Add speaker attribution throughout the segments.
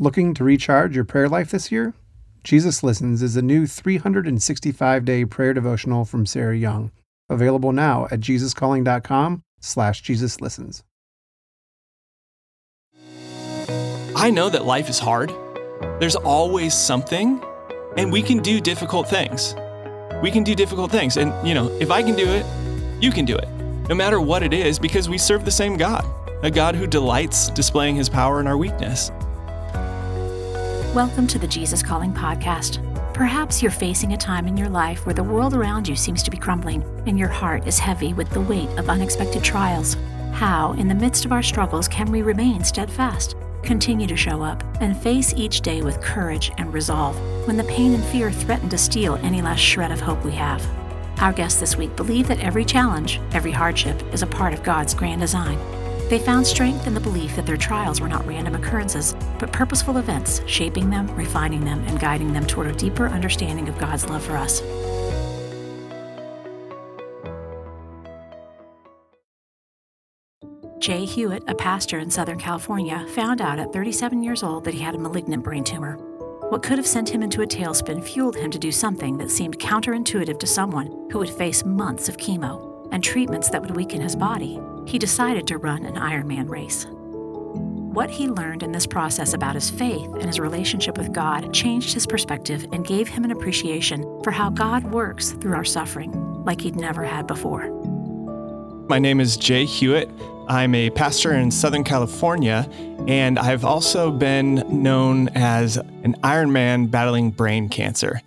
Speaker 1: Looking to recharge your prayer life this year? Jesus Listens is a new 365 day prayer devotional from Sarah Young, available now at jesuscalling.com slash Jesus Listens.
Speaker 2: I know that life is hard. There's always something, and we can do difficult things. We can do difficult things. And, you know, if I can do it, you can do it, no matter what it is, because we serve the same God, a God who delights displaying his power in our weakness.
Speaker 3: Welcome to the Jesus Calling Podcast. Perhaps you're facing a time in your life where the world around you seems to be crumbling and your heart is heavy with the weight of unexpected trials. How, in the midst of our struggles, can we remain steadfast, continue to show up, and face each day with courage and resolve when the pain and fear threaten to steal any last shred of hope we have? Our guests this week believe that every challenge, every hardship, is a part of God's grand design they found strength in the belief that their trials were not random occurrences, but purposeful events, shaping them, refining them, and guiding them toward a deeper understanding of God's love for us. Jay Hewitt, a pastor in Southern California, found out at 37 years old that he had a malignant brain tumor. What could have sent him into a tailspin fueled him to do something that seemed counterintuitive to someone who would face months of chemo and treatments that would weaken his body he decided to run an Ironman race. What he learned in this process about his faith and his relationship with God changed his perspective and gave him an appreciation for how God works through our suffering like he'd never had before.
Speaker 2: My name is Jay Hewitt. I'm a pastor in Southern California, and I've also been known as an Ironman battling brain cancer.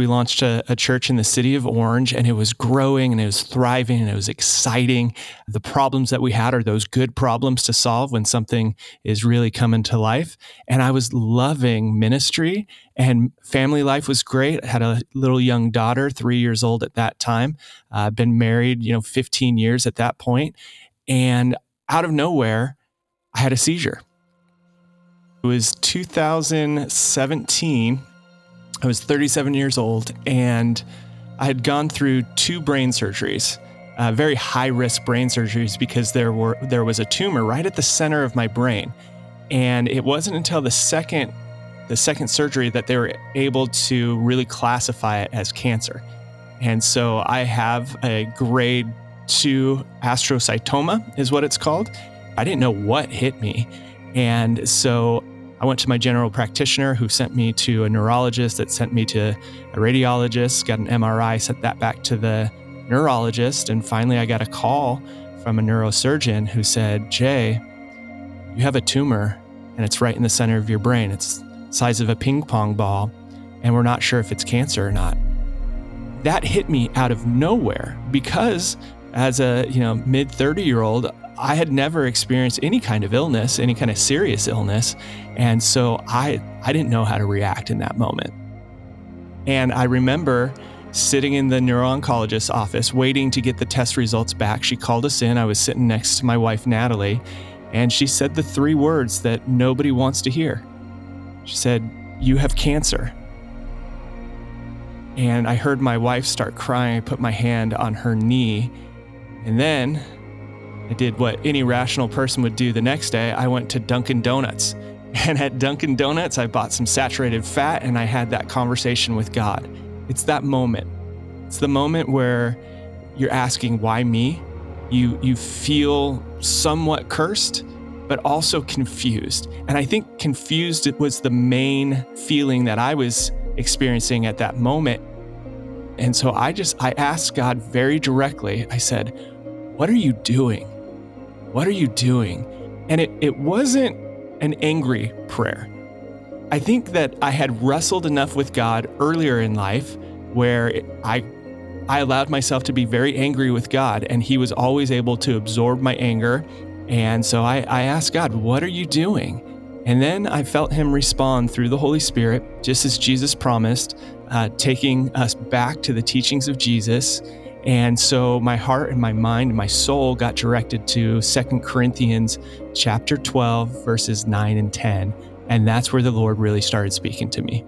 Speaker 2: We launched a, a, church in the city of Orange and it was growing and it was thriving and it was exciting. The problems that we had are those good problems to solve when something is really coming to life. And I was loving ministry and family life was great. I had a little young daughter, three years old at that time. I've uh, been married, you know, 15 years at that point. And out of nowhere, I had a seizure. It was 2017 I was 37 years old and I had gone through two brain surgeries, uh, very high risk brain surgeries because there were there was a tumor right at the center of my brain, and it wasn't until the second the second surgery that they were able to really classify it as cancer. And so I have a grade two astrocytoma, is what it's called. I didn't know what hit me. And so I went to my general practitioner who sent me to a neurologist that sent me to a radiologist, got an MRI, sent that back to the neurologist. And finally, I got a call from a neurosurgeon who said, Jay, you have a tumor and it's right in the center of your brain. It's size of a ping pong ball, and we're not sure if it's cancer or not. That hit me out of nowhere because as a, you know, mid 30 year old, I had never experienced any kind of illness, any kind of serious illness. And so I, I didn't know how to react in that moment. And I remember sitting in the neuro-oncologist's office waiting to get the test results back. She called us in. I was sitting next to my wife, Natalie, and she said the three words that nobody wants to hear. She said, You have cancer. And I heard my wife start crying. I put my hand on her knee. And then I did what any rational person would do the next day. I went to Dunkin' Donuts. And at Dunkin' Donuts, I bought some saturated fat and I had that conversation with God. It's that moment. It's the moment where you're asking, why me? You, you feel somewhat cursed, but also confused. And I think confused was the main feeling that I was experiencing at that moment. And so I just, I asked God very directly, I said, What are you doing? What are you doing? And it, it wasn't an angry prayer. I think that I had wrestled enough with God earlier in life where I I allowed myself to be very angry with God, and He was always able to absorb my anger. And so I, I asked God, What are you doing? And then I felt Him respond through the Holy Spirit, just as Jesus promised, uh, taking us back to the teachings of Jesus and so my heart and my mind and my soul got directed to Second Corinthians chapter 12 verses 9 and 10, and that's where the Lord really started speaking to me.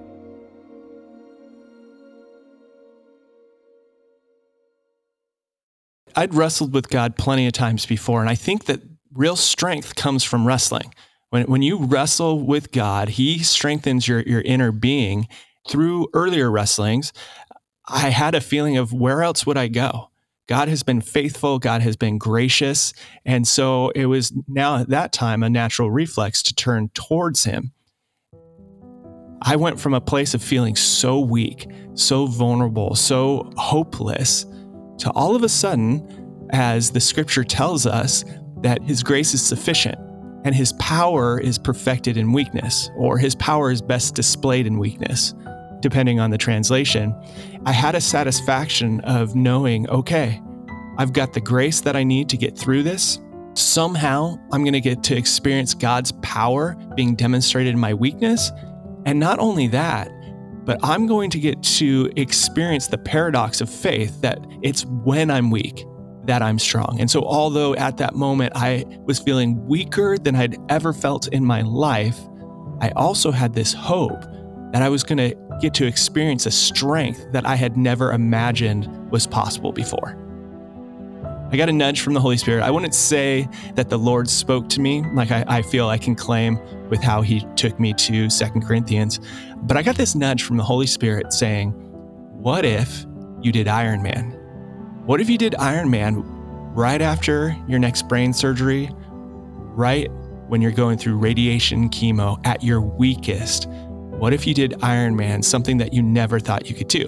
Speaker 2: I'd wrestled with God plenty of times before, and I think that real strength comes from wrestling. When, when you wrestle with God, He strengthens your, your inner being. Through earlier wrestlings, I had a feeling of where else would I go? God has been faithful, God has been gracious. And so it was now at that time a natural reflex to turn towards Him. I went from a place of feeling so weak, so vulnerable, so hopeless, to all of a sudden, as the scripture tells us, that His grace is sufficient and His power is perfected in weakness, or His power is best displayed in weakness depending on the translation, I had a satisfaction of knowing, okay, I've got the grace that I need to get through this. Somehow I'm going to get to experience God's power being demonstrated in my weakness. And not only that, but I'm going to get to experience the paradox of faith that it's when I'm weak that I'm strong. And so, although at that moment I was feeling weaker than I'd ever felt in my life, I also had this hope that I was going to get to experience a strength that I had never imagined was possible before. I got a nudge from the Holy Spirit. I wouldn't say that the Lord spoke to me like I, I feel I can claim with how he took me to Second Corinthians, but I got this nudge from the Holy Spirit saying, What if you did Ironman? What if you did Ironman right after your next brain surgery, right when you're going through radiation chemo at your weakest? What if you did Ironman, something that you never thought you could do?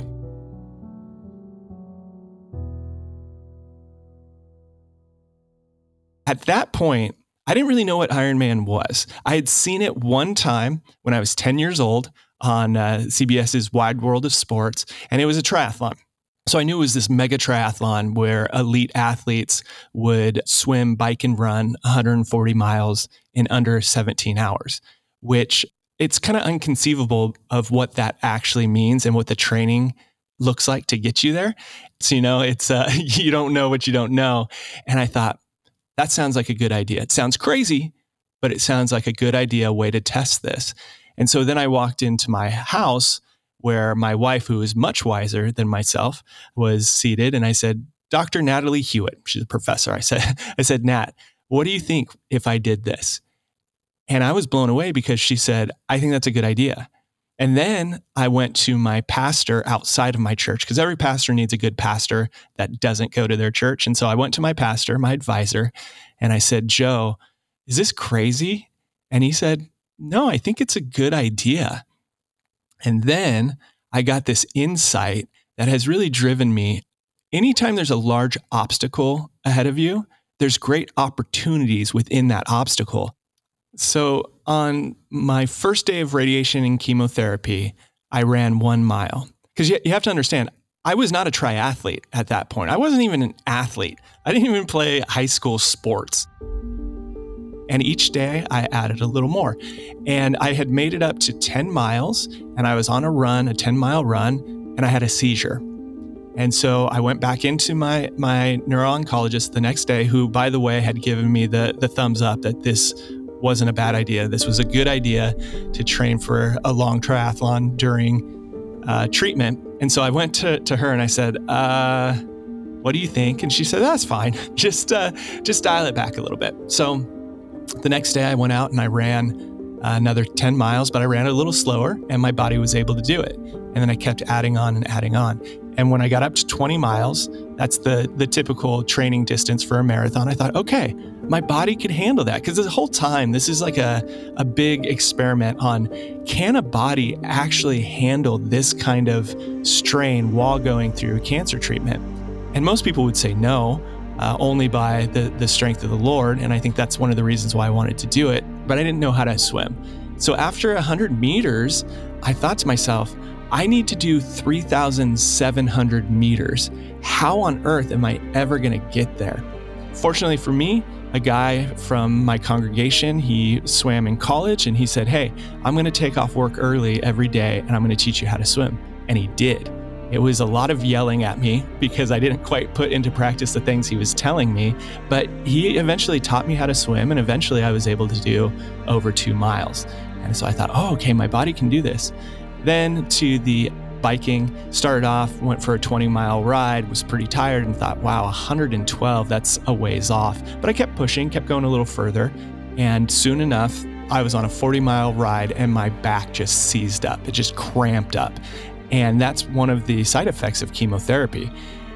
Speaker 2: At that point, I didn't really know what Ironman was. I had seen it one time when I was 10 years old on uh, CBS's Wide World of Sports, and it was a triathlon. So I knew it was this mega triathlon where elite athletes would swim, bike, and run 140 miles in under 17 hours, which it's kind of unconceivable of what that actually means and what the training looks like to get you there. So, you know, it's, uh, you don't know what you don't know. And I thought, that sounds like a good idea. It sounds crazy, but it sounds like a good idea, way to test this. And so then I walked into my house where my wife, who is much wiser than myself, was seated. And I said, Dr. Natalie Hewitt, she's a professor. I said, I said, Nat, what do you think if I did this? And I was blown away because she said, I think that's a good idea. And then I went to my pastor outside of my church because every pastor needs a good pastor that doesn't go to their church. And so I went to my pastor, my advisor, and I said, Joe, is this crazy? And he said, No, I think it's a good idea. And then I got this insight that has really driven me. Anytime there's a large obstacle ahead of you, there's great opportunities within that obstacle. So, on my first day of radiation and chemotherapy, I ran one mile. Because you, you have to understand, I was not a triathlete at that point. I wasn't even an athlete. I didn't even play high school sports. And each day I added a little more. And I had made it up to 10 miles, and I was on a run, a 10 mile run, and I had a seizure. And so I went back into my my neuro-oncologist the next day, who, by the way, had given me the the thumbs up that this wasn't a bad idea. This was a good idea to train for a long triathlon during uh, treatment. And so I went to, to her and I said, uh, what do you think? And she said, that's fine. Just, uh, just dial it back a little bit. So the next day I went out and I ran another 10 miles, but I ran a little slower and my body was able to do it. And then I kept adding on and adding on. And when I got up to 20 miles, that's the the typical training distance for a marathon. I thought, okay, my body could handle that because the whole time this is like a a big experiment on can a body actually handle this kind of strain while going through cancer treatment? And most people would say no. Uh, only by the, the strength of the Lord. And I think that's one of the reasons why I wanted to do it. But I didn't know how to swim. So after 100 meters, I thought to myself, I need to do 3,700 meters. How on earth am I ever going to get there? Fortunately for me, a guy from my congregation, he swam in college and he said, Hey, I'm going to take off work early every day and I'm going to teach you how to swim. And he did. It was a lot of yelling at me because I didn't quite put into practice the things he was telling me, but he eventually taught me how to swim and eventually I was able to do over two miles. And so I thought, oh, okay, my body can do this. Then to the biking, started off, went for a 20 mile ride, was pretty tired and thought, wow, 112, that's a ways off. But I kept pushing, kept going a little further. And soon enough, I was on a 40 mile ride and my back just seized up. It just cramped up. And that's one of the side effects of chemotherapy.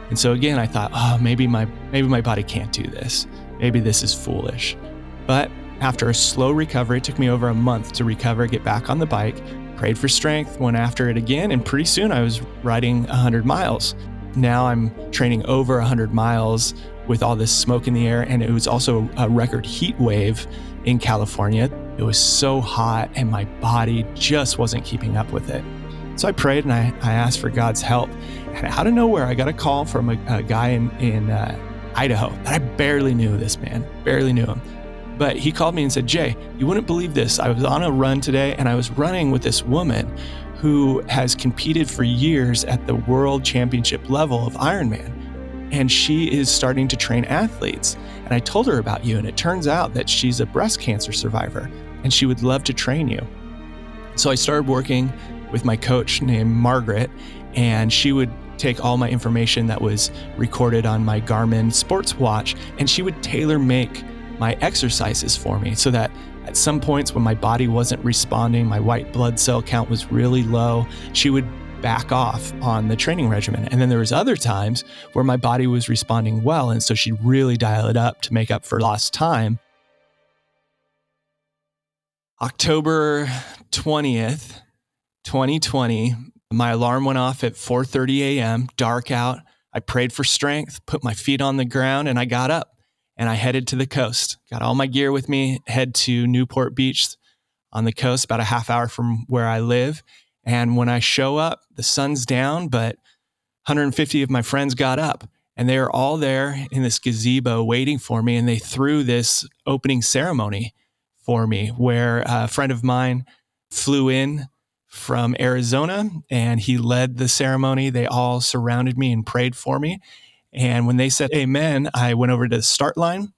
Speaker 2: And so again, I thought, oh, maybe my maybe my body can't do this. Maybe this is foolish. But after a slow recovery, it took me over a month to recover, get back on the bike, prayed for strength, went after it again, and pretty soon I was riding 100 miles. Now I'm training over 100 miles with all this smoke in the air, and it was also a record heat wave in California. It was so hot, and my body just wasn't keeping up with it. So I prayed and I, I asked for God's help. And out of nowhere, I got a call from a, a guy in, in uh, Idaho that I barely knew this man, barely knew him. But he called me and said, Jay, you wouldn't believe this. I was on a run today and I was running with this woman who has competed for years at the world championship level of Ironman. And she is starting to train athletes. And I told her about you. And it turns out that she's a breast cancer survivor and she would love to train you. So I started working with my coach named Margaret, and she would take all my information that was recorded on my Garmin sports watch and she would tailor make my exercises for me so that at some points when my body wasn't responding, my white blood cell count was really low, she would back off on the training regimen. And then there was other times where my body was responding well and so she'd really dial it up to make up for lost time. October 20th, 2020, my alarm went off at 4:30 a.m., dark out. I prayed for strength, put my feet on the ground and I got up and I headed to the coast. Got all my gear with me, head to Newport Beach on the coast, about a half hour from where I live. And when I show up, the sun's down, but 150 of my friends got up and they were all there in this gazebo waiting for me. And they threw this opening ceremony for me where a friend of mine flew in from Arizona and he led the ceremony. They all surrounded me and prayed for me. And when they said amen, I went over to the start line,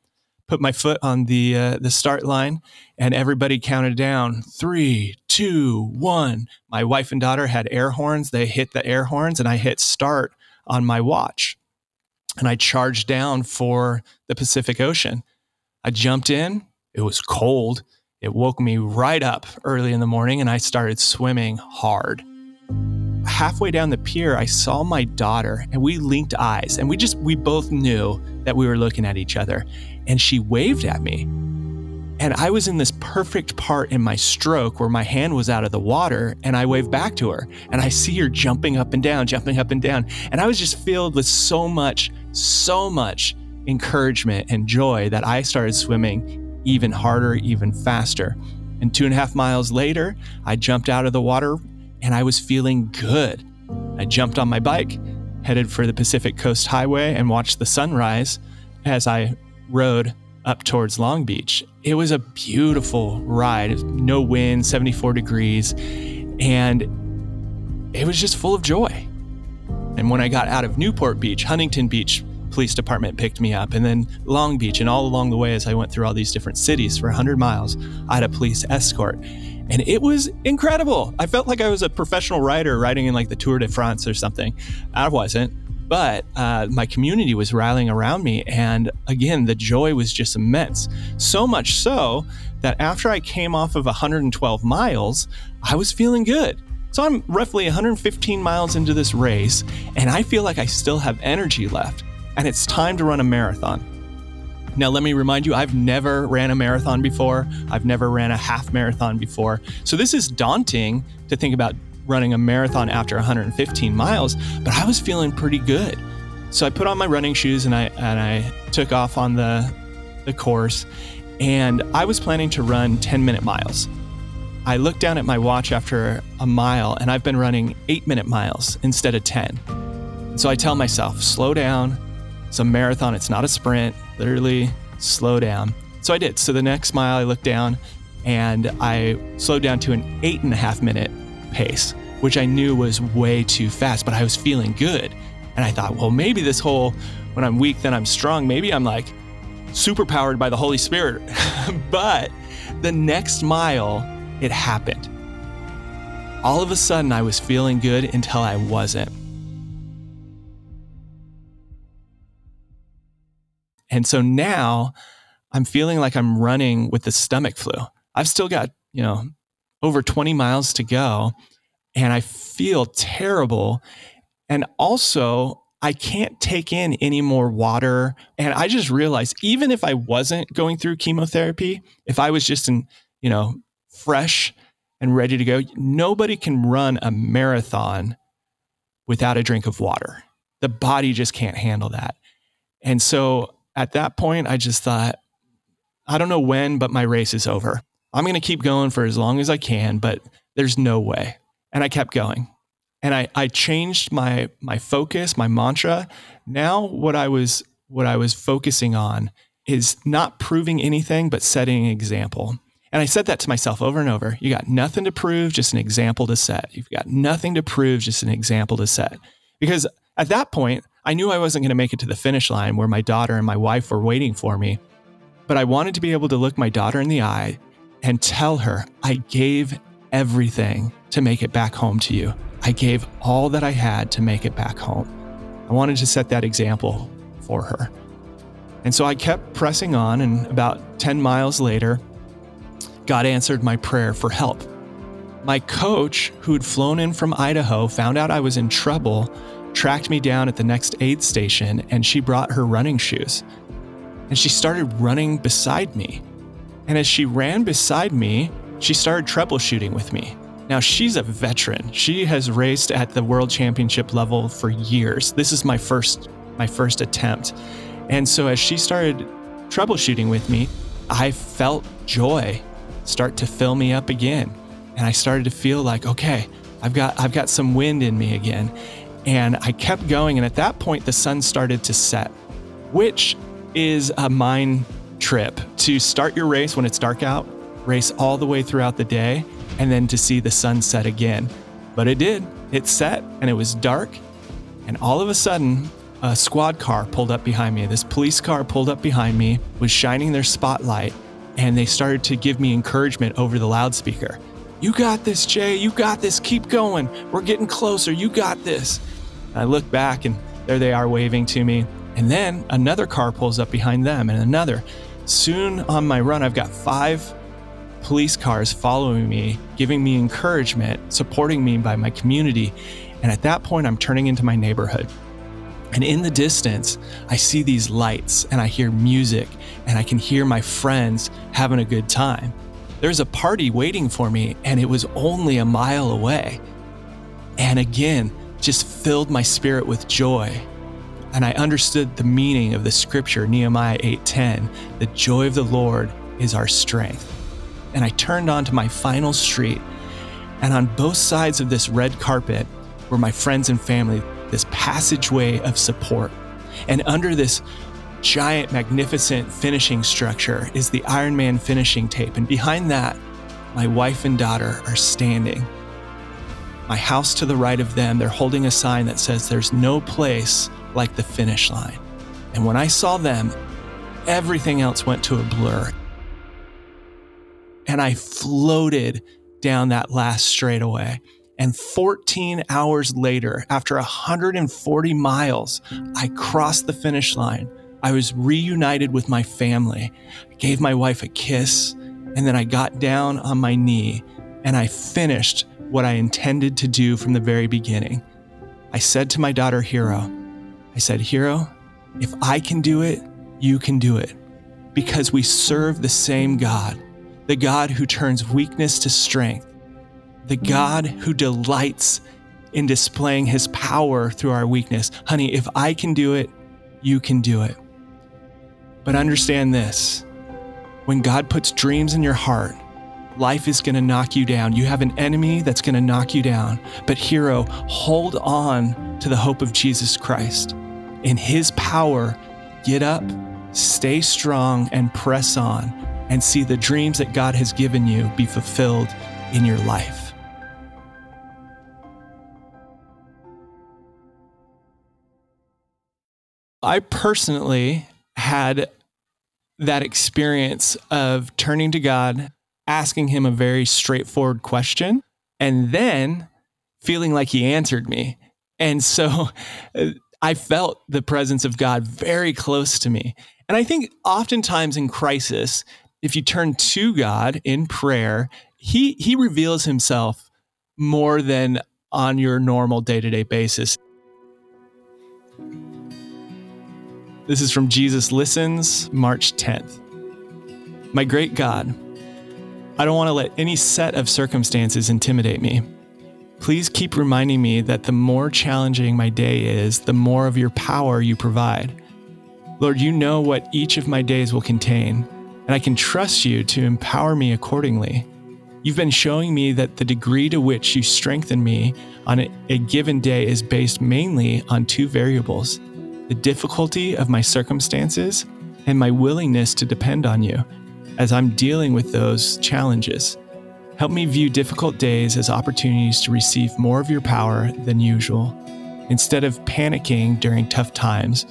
Speaker 2: put my foot on the uh, the start line, and everybody counted down three, two, one. My wife and daughter had air horns. They hit the air horns, and I hit start on my watch. And I charged down for the Pacific Ocean. I jumped in. It was cold. It woke me right up early in the morning, and I started swimming hard halfway down the pier, I saw my daughter and we linked eyes and we just, we both knew that we were looking at each other. And she waved at me. And I was in this perfect part in my stroke where my hand was out of the water and I waved back to her. And I see her jumping up and down, jumping up and down. And I was just filled with so much, so much encouragement and joy that I started swimming even harder, even faster. And two and a half miles later, I jumped out of the water and I was feeling good. I jumped on my bike, headed for the Pacific Coast Highway, and watched the sunrise as I rode up towards Long Beach. It was a beautiful ride, no wind, 74 degrees, and it was just full of joy. And when I got out of Newport Beach, Huntington Beach Police Department picked me up, and then Long Beach, and all along the way as I went through all these different cities for 100 miles, I had a police escort and it was incredible. I felt like I was a professional rider riding in like the Tour de France or something. I wasn't, but uh, my community was rallying around me. And again, the joy was just immense. So much so that after I came off of 112 miles, I was feeling good. So I'm roughly 115 miles into this race, and I feel like I still have energy left. And it's time to run a marathon. Now, let me remind you, I've never ran a marathon before. I've never ran a half marathon before. So this is daunting to think about running a marathon after 115 miles, but I was feeling pretty good. So I put on my running shoes and I and I took off on the the course and I was planning to run 10 minute miles. I looked down at my watch after a mile and I've been running 8 minute miles instead of 10. So I tell myself, slow down. It's a marathon, it's not a sprint literally slow down. So I did. So the next mile, I looked down and I slowed down to an eight and a half minute pace, which I knew was way too fast, but I was feeling good. And I thought, well, maybe this whole when I'm weak, then I'm strong. Maybe I'm like super powered by the Holy Spirit. but the next mile, it happened. All of a sudden, I was feeling good until I wasn't. And so now I'm feeling like I'm running with the stomach flu. I've still got, you know, over 20 miles to go and I feel terrible. And also, I can't take in any more water. And I just realized even if I wasn't going through chemotherapy, if I was just in, you know, fresh and ready to go, nobody can run a marathon without a drink of water. The body just can't handle that. And so at that point, I just thought, I don't know when, but my race is over. I'm going to keep going for as long as I can, but there's no way. And I kept going and I, I changed my my focus, my mantra. Now what I was what I was focusing on is not proving anything, but setting an example. And I said that to myself over and over. You got nothing to prove, just an example to set. You've got nothing to prove, just an example to set. Because at that point, I knew I wasn't going to make it to the finish line where my daughter and my wife were waiting for me. But I wanted to be able to look my daughter in the eye and tell her I gave everything to make it back home to you. I gave all that I had to make it back home. I wanted to set that example for her. And so I kept pressing on, and about 10 miles later, God answered my prayer for help. My coach, who'd flown in from Idaho, found out I was in trouble, tracked me down at the next aid station, and she brought her running shoes. And she started running beside me. And as she ran beside me, she started troubleshooting with me. Now, she's a veteran. She has raced at the world championship level for years. This is my first my first attempt. And so as she started troubleshooting with me, I felt joy start to fill me up again. And I started to feel like, okay, I've got I've got some wind in me again. And I kept going and at that point the sun started to set, which is a mind trip to start your race when it's dark out, race all the way throughout the day and then to see the sun set again. But it did. It set and it was dark. And all of a sudden, a squad car pulled up behind me. This police car pulled up behind me, was shining their spotlight, and they started to give me encouragement over the loudspeaker. You got this, Jay. You got this. Keep going. We're getting closer. You got this. I look back and there they are waving to me. And then another car pulls up behind them and another. Soon on my run, I've got five police cars following me, giving me encouragement, supporting me by my community. And at that point, I'm turning into my neighborhood. And in the distance, I see these lights and I hear music and I can hear my friends having a good time. There's a party waiting for me and it was only a mile away. And again, just filled my spirit with joy. And I understood the meaning of the scripture Nehemiah 8:10, the joy of the Lord is our strength and I turned onto my final street. And on both sides of this red carpet were my friends and family, this passageway of support. And under this giant, magnificent finishing structure is the Ironman finishing tape. And behind that, my wife and daughter are standing. My house to the right of them, they're holding a sign that says, There's no place like the finish line. And when I saw them, everything else went to a blur and I floated down that last straightaway. And 14 hours later, after 140 miles, I crossed the finish line. I was reunited with my family. I gave my wife a kiss, and then I got down on my knee and I finished what I intended to do from the very beginning. I said to my daughter, Hero, I said, Hero, if I can do it, you can do it because we serve the same God the God who turns weakness to strength, the God who delights in displaying his power through our weakness. Honey, if I can do it, you can do it. But understand this when God puts dreams in your heart, life is going to knock you down. You have an enemy that's going to knock you down. But, hero, hold on to the hope of Jesus Christ. In his power, get up, stay strong, and press on and see the dreams that God has given you be fulfilled in your life. I personally had that experience of turning to God, asking Him a very straightforward question, and then feeling like He answered me. And so I felt the presence of God very close to me. And I think oftentimes in crisis, if you turn to God in prayer, he he reveals himself more than on your normal day-to-day basis. This is from Jesus Listens, March 10th. My great God, I don't want to let any set of circumstances intimidate me. Please keep reminding me that the more challenging my day is, the more of your power you provide. Lord, you know what each of my days will contain, and I can trust you to empower me accordingly. You've been showing me that the degree to which you strengthen me on a, given day is based mainly on two variables the difficulty of my circumstances and my willingness to depend on you as I'm dealing with those challenges. Help me view difficult days as opportunities to receive more of your power than usual. Instead of panicking during tough times,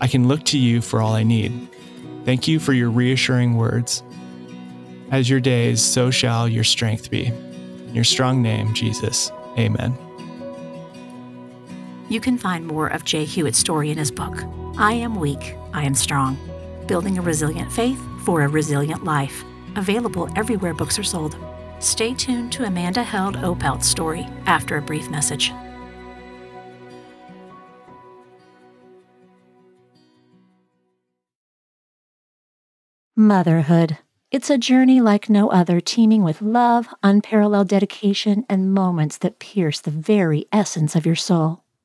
Speaker 2: I can look to you for all I need. Thank you for your reassuring words. As your days, so shall your strength be. In your strong name, Jesus. Amen.
Speaker 3: You can find more of Jay Hewitt's story in his book, I Am Weak, I Am Strong Building a Resilient Faith for a Resilient Life, available everywhere books are sold. Stay tuned to Amanda Held Opelt's story after a brief message. Motherhood. It's a journey like no other, teeming with love, unparalleled dedication, and moments that pierce the very essence of your soul.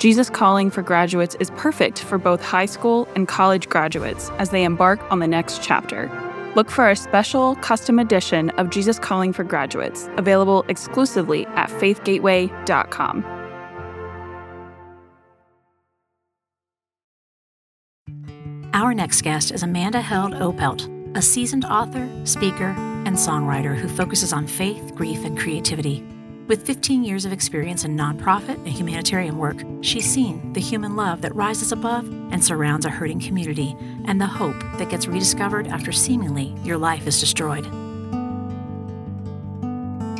Speaker 4: Jesus Calling for Graduates is perfect for both high school and college graduates as they embark on the next chapter. Look for a special custom edition of Jesus Calling for Graduates, available exclusively at faithgateway.com.
Speaker 3: Our next guest is Amanda Held Opelt, a seasoned author, speaker, and songwriter who focuses on faith, grief, and creativity. With 15 years of experience in nonprofit and humanitarian work, she's seen the human love that rises above and surrounds a hurting community, and the hope that gets rediscovered after seemingly your life is destroyed.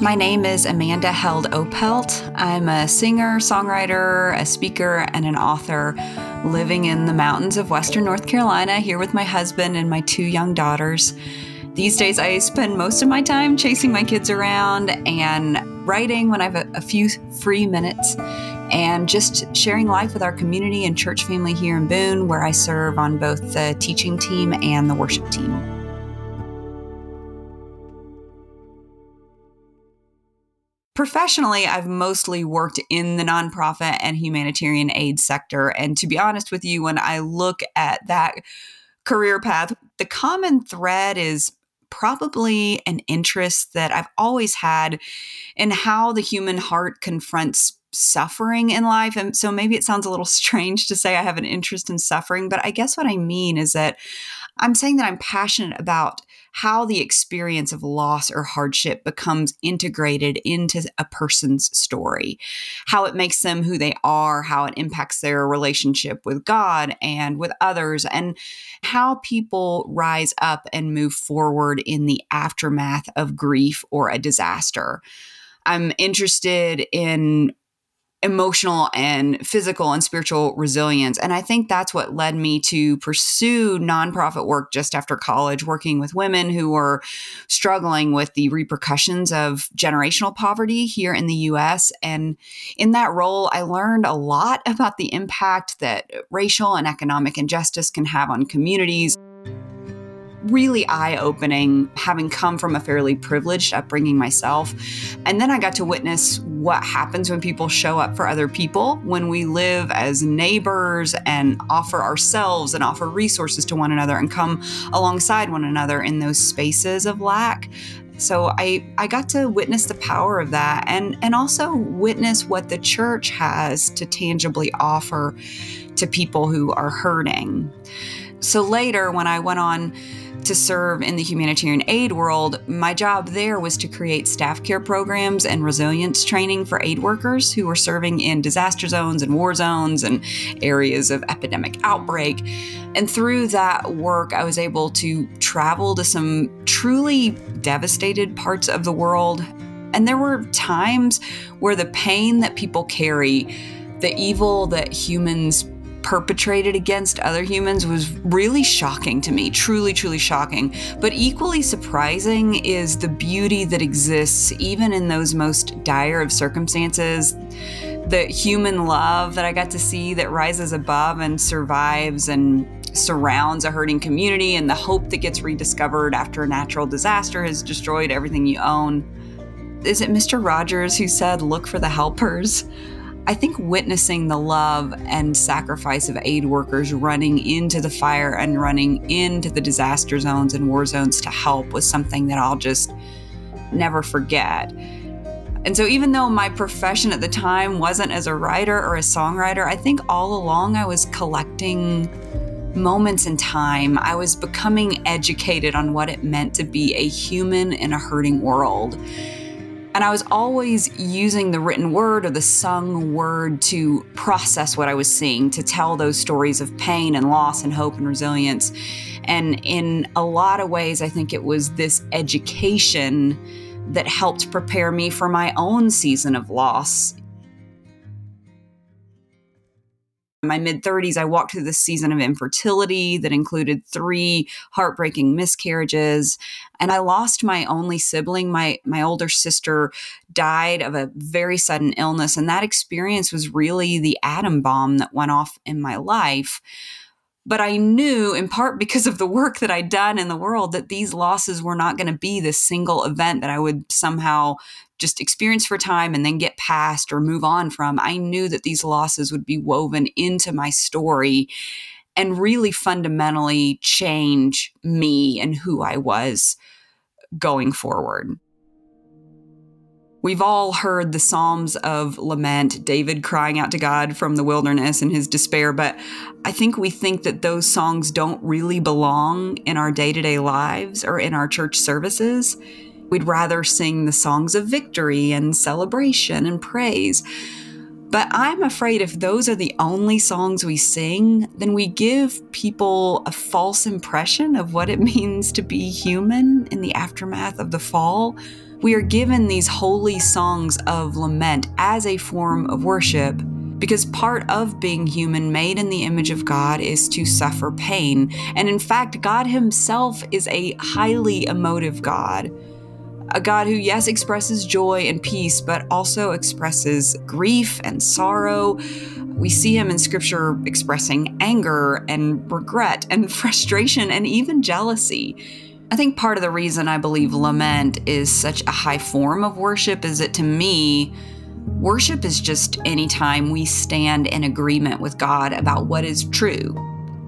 Speaker 5: My name is Amanda Held Opelt. I'm a singer, songwriter, a speaker, and an author living in the mountains of Western North Carolina here with my husband and my two young daughters. These days, I spend most of my time chasing my kids around and writing when I have a, a few free minutes and just sharing life with our community and church family here in Boone, where I serve on both the teaching team and the worship team. Professionally, I've mostly worked in the nonprofit and humanitarian aid sector. And to be honest with you, when I look at that career path, the common thread is probably an interest that I've always had in how the human heart confronts suffering in life. And so maybe it sounds a little strange to say I have an interest in suffering, but I guess what I mean is that I'm saying that I'm passionate about how the experience of loss or hardship becomes integrated into a person's story, how it makes them who they are, how it impacts their relationship with God and with others, and how people rise up and move forward in the aftermath of grief or a disaster. I'm interested in emotional and physical and spiritual resilience. And I think that's what led me to pursue nonprofit work just after college, working with women who were struggling with the repercussions of generational poverty here in the US. And in that role, I learned a lot about the impact that racial and economic injustice can have on communities really eye opening, having come from a fairly privileged upbringing myself. And then I got to witness what happens when people show up for other people, when we live as neighbors and offer ourselves and offer resources to one another and come alongside one another in those spaces of lack. So I, I got to witness the power of that and, and also witness what the church has to tangibly offer to people who are hurting. So later, when I went on to serve in the humanitarian aid world, my job there was to create staff care programs and resilience training for aid workers who were serving in disaster zones and war zones and areas of epidemic outbreak. And through that work, I was able to travel to some truly devastated parts of the world. And there were times where the pain that people carry, the evil that humans perpetrated against other humans was really shocking to me, truly, truly shocking. But equally surprising is the beauty that exists even in those most dire of circumstances. The human love that I got to see that rises above and survives and surrounds a hurting community, and the hope that gets rediscovered after a natural disaster has destroyed everything you own. Is it Mr. Rogers who said, Look for the helpers? I think witnessing the love and sacrifice of aid workers running into the fire and running into the disaster zones and war zones to help was something that I'll just never forget. And so, even though my profession at the time wasn't as a writer or a songwriter, I think all along I was collecting moments in time. I was becoming educated on what it meant to be a human in a hurting world. And I was always using the written word or the sung word to process what I was seeing, to tell those stories of pain and loss and hope and resilience. And in a lot of ways, I think it was this education that helped prepare me for my own season of loss my mid 30s, I walked through this season of infertility that included three heartbreaking miscarriages. And I lost my only sibling. My, my older sister died of a very sudden illness. And that experience was really the atom bomb that went off in my life. But I knew, in part because of the work that I'd done in the world, that these losses were not going to be this single event that I would somehow just experience for time and then get past or move on from. I knew that these losses would be woven into my story and really fundamentally change me and who I was going forward. We've all heard the Psalms of lament, David crying out to God from the wilderness in his despair, but I think we think that those songs don't really belong in our day to day lives or in our church services. We'd rather sing the songs of victory and celebration and praise. But I'm afraid if those are the only songs we sing, then we give people a false impression of what it means to be human in the aftermath of the fall. We are given these holy songs of lament as a form of worship because part of being human, made in the image of God, is to suffer pain. And in fact, God Himself is a highly emotive God a God who, yes, expresses joy and peace, but also expresses grief and sorrow. We see him in scripture expressing anger and regret and frustration and even jealousy. I think part of the reason I believe lament is such a high form of worship is that to me, worship is just any time we stand in agreement with God about what is true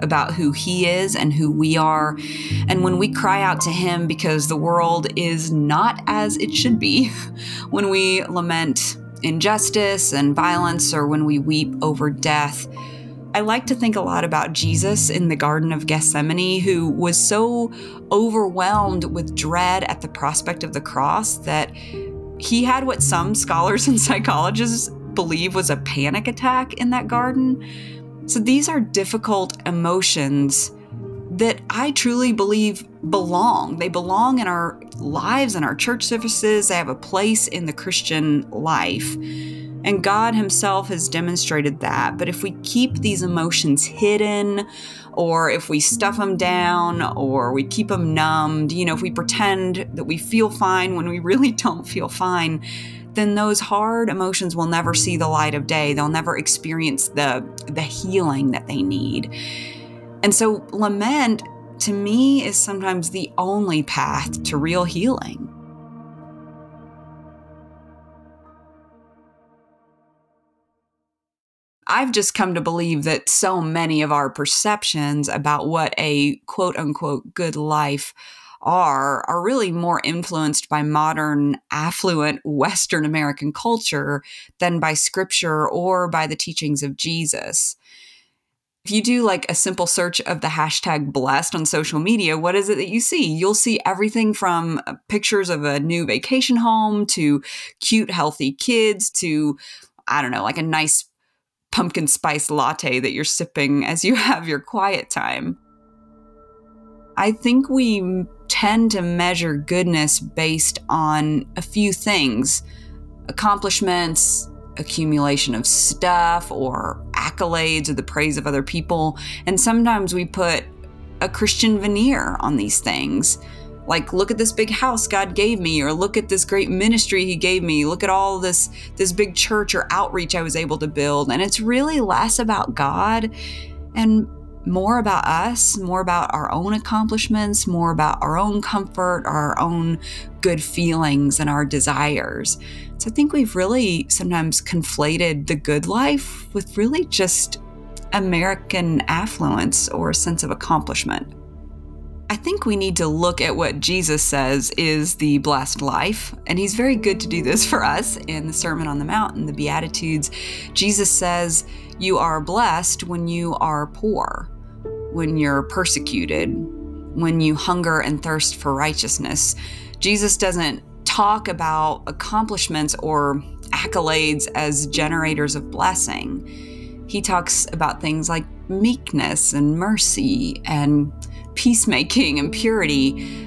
Speaker 5: about who He is and who we are. And when we cry out to Him because the world is not as it should be, when we lament injustice and violence, or when we weep over death, I like to think a lot about Jesus in the Garden of Gethsemane, who was so overwhelmed with dread at the prospect of the cross that he had what some scholars and psychologists believe was a panic attack in that garden. So these are difficult emotions that I truly believe belong. They belong in our lives and our church services. They have a place in the Christian life. And God Himself has demonstrated that. But if we keep these emotions hidden, or if we stuff them down, or we keep them numbed, you know, if we pretend that we feel fine when we really don't feel fine, then those hard emotions will never see the light of day. They'll never experience the the healing that they need. And so lament to me is sometimes the only path to real healing. I've just come to believe that so many of our perceptions about what a quote unquote good life are are really more influenced by modern affluent western american culture than by scripture or by the teachings of jesus if you do like a simple search of the hashtag blessed on social media, what is it that you see? You'll see everything from uh, pictures of a new vacation home to cute, healthy kids to, I don't know, like a nice pumpkin spice latte that you're sipping as you have your quiet time. I think we tend to measure goodness based on a few things accomplishments, accumulation of stuff or accolades or the praise of other people. And sometimes we put a Christian veneer on these things. Like look at this big house God gave me or look at this great ministry he gave me. Look at all this this big church or outreach I was able to build. And it's really less about God and more about us, more about our own accomplishments, more about our own comfort, our own good feelings and our desires. So I think we've really sometimes conflated the good life with really just American affluence or a sense of accomplishment. I think we need to look at what Jesus says is the blessed life, and he's very good to do this for us in the Sermon on the Mount and the Beatitudes. Jesus says, You are blessed when you are poor when you're persecuted, when you hunger and thirst for righteousness. Jesus doesn't talk about accomplishments or accolades as generators of blessing. He talks about things like meekness and mercy and peacemaking and purity.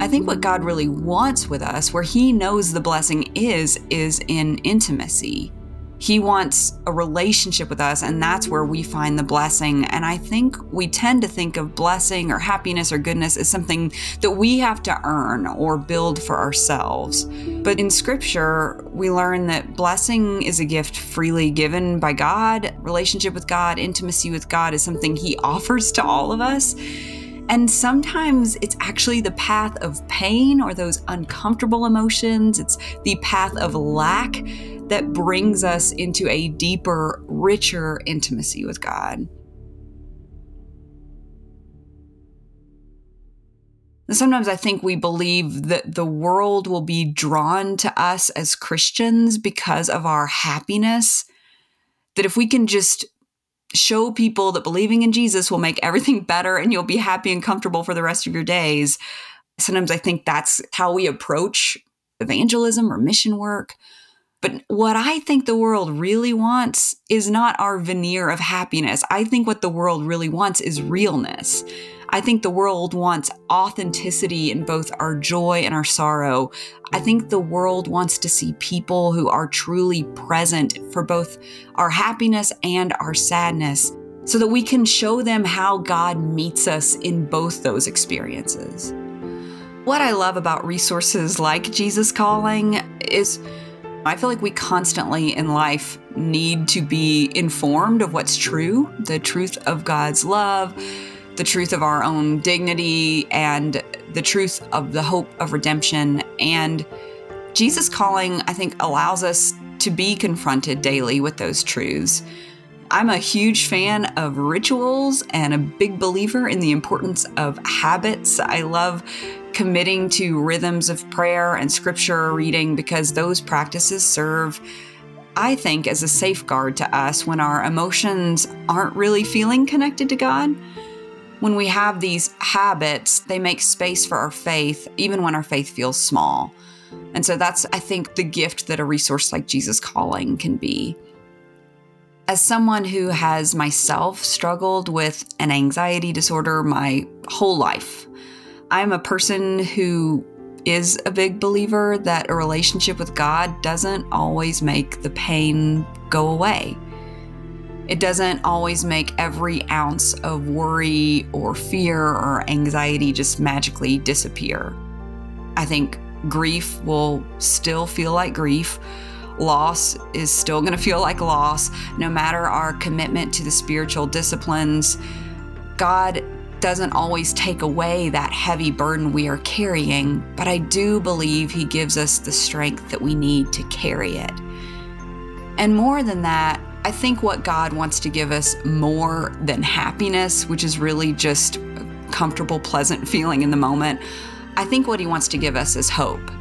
Speaker 5: I think what God really wants with us, where He knows the blessing is, is in intimacy. He wants a relationship with us, and that's where we find the blessing. And I think we tend to think of blessing or happiness or goodness as something that we have to earn or build for ourselves. But in scripture, we learn that blessing is a gift freely given by God. Relationship with God, intimacy with God is something He offers to all of us. And sometimes it's actually the path of pain or those uncomfortable emotions. It's the path of lack that brings us into a deeper, richer intimacy with God. Sometimes I think we believe that the world will be drawn to us as Christians because of our happiness. That if we can just show people that believing in Jesus will make everything better and you'll be happy and comfortable for the rest of your days. Sometimes I think that's how we approach evangelism or mission work. But what I think the world really wants is not our veneer of happiness. I think what the world really wants is realness. I think the world wants authenticity in both our joy and our sorrow. I think the world wants to see people who are truly present for both our happiness and our sadness so that we can show them how God meets us in both those experiences. What I love about resources like Jesus Calling is I feel like we constantly in life need to be informed of what's true, the truth of God's love, the truth of our own dignity, and the truth of the hope of redemption. And Jesus calling, I think, allows us to be confronted daily with those truths. I'm a huge fan of rituals and a big believer in the importance of habits. I love committing to rhythms of prayer and scripture reading because those practices serve, I think, as a safeguard to us when our emotions aren't really feeling connected to God. When we have these habits, they make space for our faith, even when our faith feels small. And so that's, I think, the gift that a resource like Jesus Calling can be. As someone who has myself struggled with an anxiety disorder my whole life, I'm a person who is a big believer that a relationship with God doesn't always make the pain go away. It doesn't always make every ounce of worry or fear or anxiety just magically disappear. I think grief will still feel like grief. Loss is still going to feel like loss, no matter our commitment to the spiritual disciplines. God doesn't always take away that heavy burden we are carrying, but I do believe He gives us the strength that we need to carry it. And more than that, I think what God wants to give us more than happiness, which is really just a comfortable, pleasant feeling in the moment, I think what He wants to give us is hope.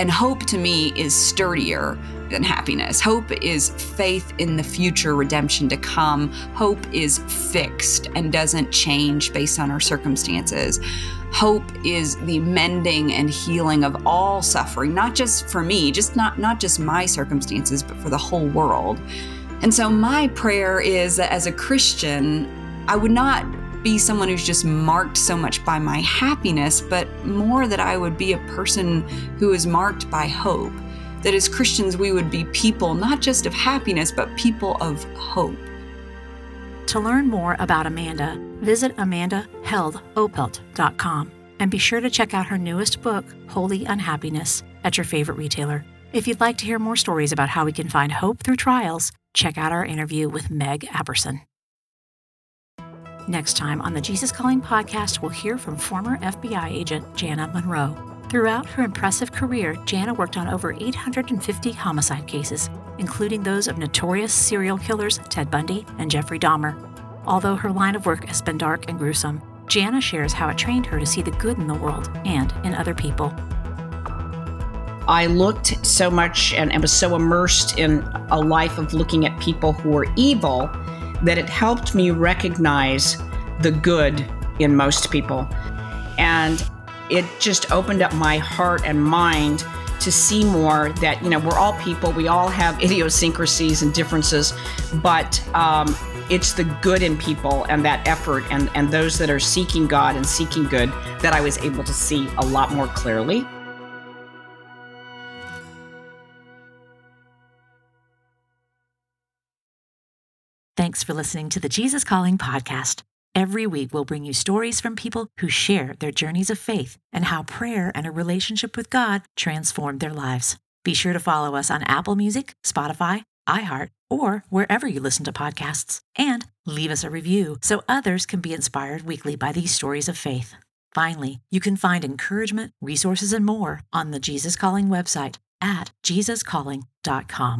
Speaker 5: And hope to me is sturdier than happiness. Hope is faith in the future redemption to come. Hope is fixed and doesn't change based on our circumstances. Hope is the mending and healing of all suffering, not just for me, just not not just my circumstances, but for the whole world. And so my prayer is that as a Christian, I would not be someone who's just marked so much by my happiness, but more that I would be a person who is marked by hope. That as Christians, we would be people not just of happiness, but people of hope.
Speaker 3: To learn more about Amanda, visit amandaheldopelt.com and be sure to check out her newest book, Holy Unhappiness, at your favorite retailer. If you'd like to hear more stories about how we can find hope through trials, check out our interview with Meg Apperson. Next time on the Jesus Calling podcast, we'll hear from former FBI agent Jana Monroe. Throughout her impressive career, Jana worked on over 850 homicide cases, including those of notorious serial killers Ted Bundy and Jeffrey Dahmer. Although her line of work has been dark and gruesome, Jana shares how it trained her to see the good in the world and in other people.
Speaker 6: I looked so much and, and was so immersed in a life of looking at people who were evil that it helped me recognize the good in most people. And it just opened up my heart and mind to see more that, you know, we're all people, we all have idiosyncrasies and differences, but um, it's the good in people and that effort and, and those that are seeking God and seeking good that I was able to see a lot more clearly.
Speaker 3: Thanks for listening to the Jesus Calling podcast. Every week, we'll bring you stories from people who share their journeys of faith and how prayer and a relationship with God transformed their lives. Be sure to follow us on Apple Music, Spotify, iHeart, or wherever you listen to podcasts. And leave us a review so others can be inspired weekly by these stories of faith. Finally, you can find encouragement, resources, and more on the Jesus Calling website at jesuscalling.com.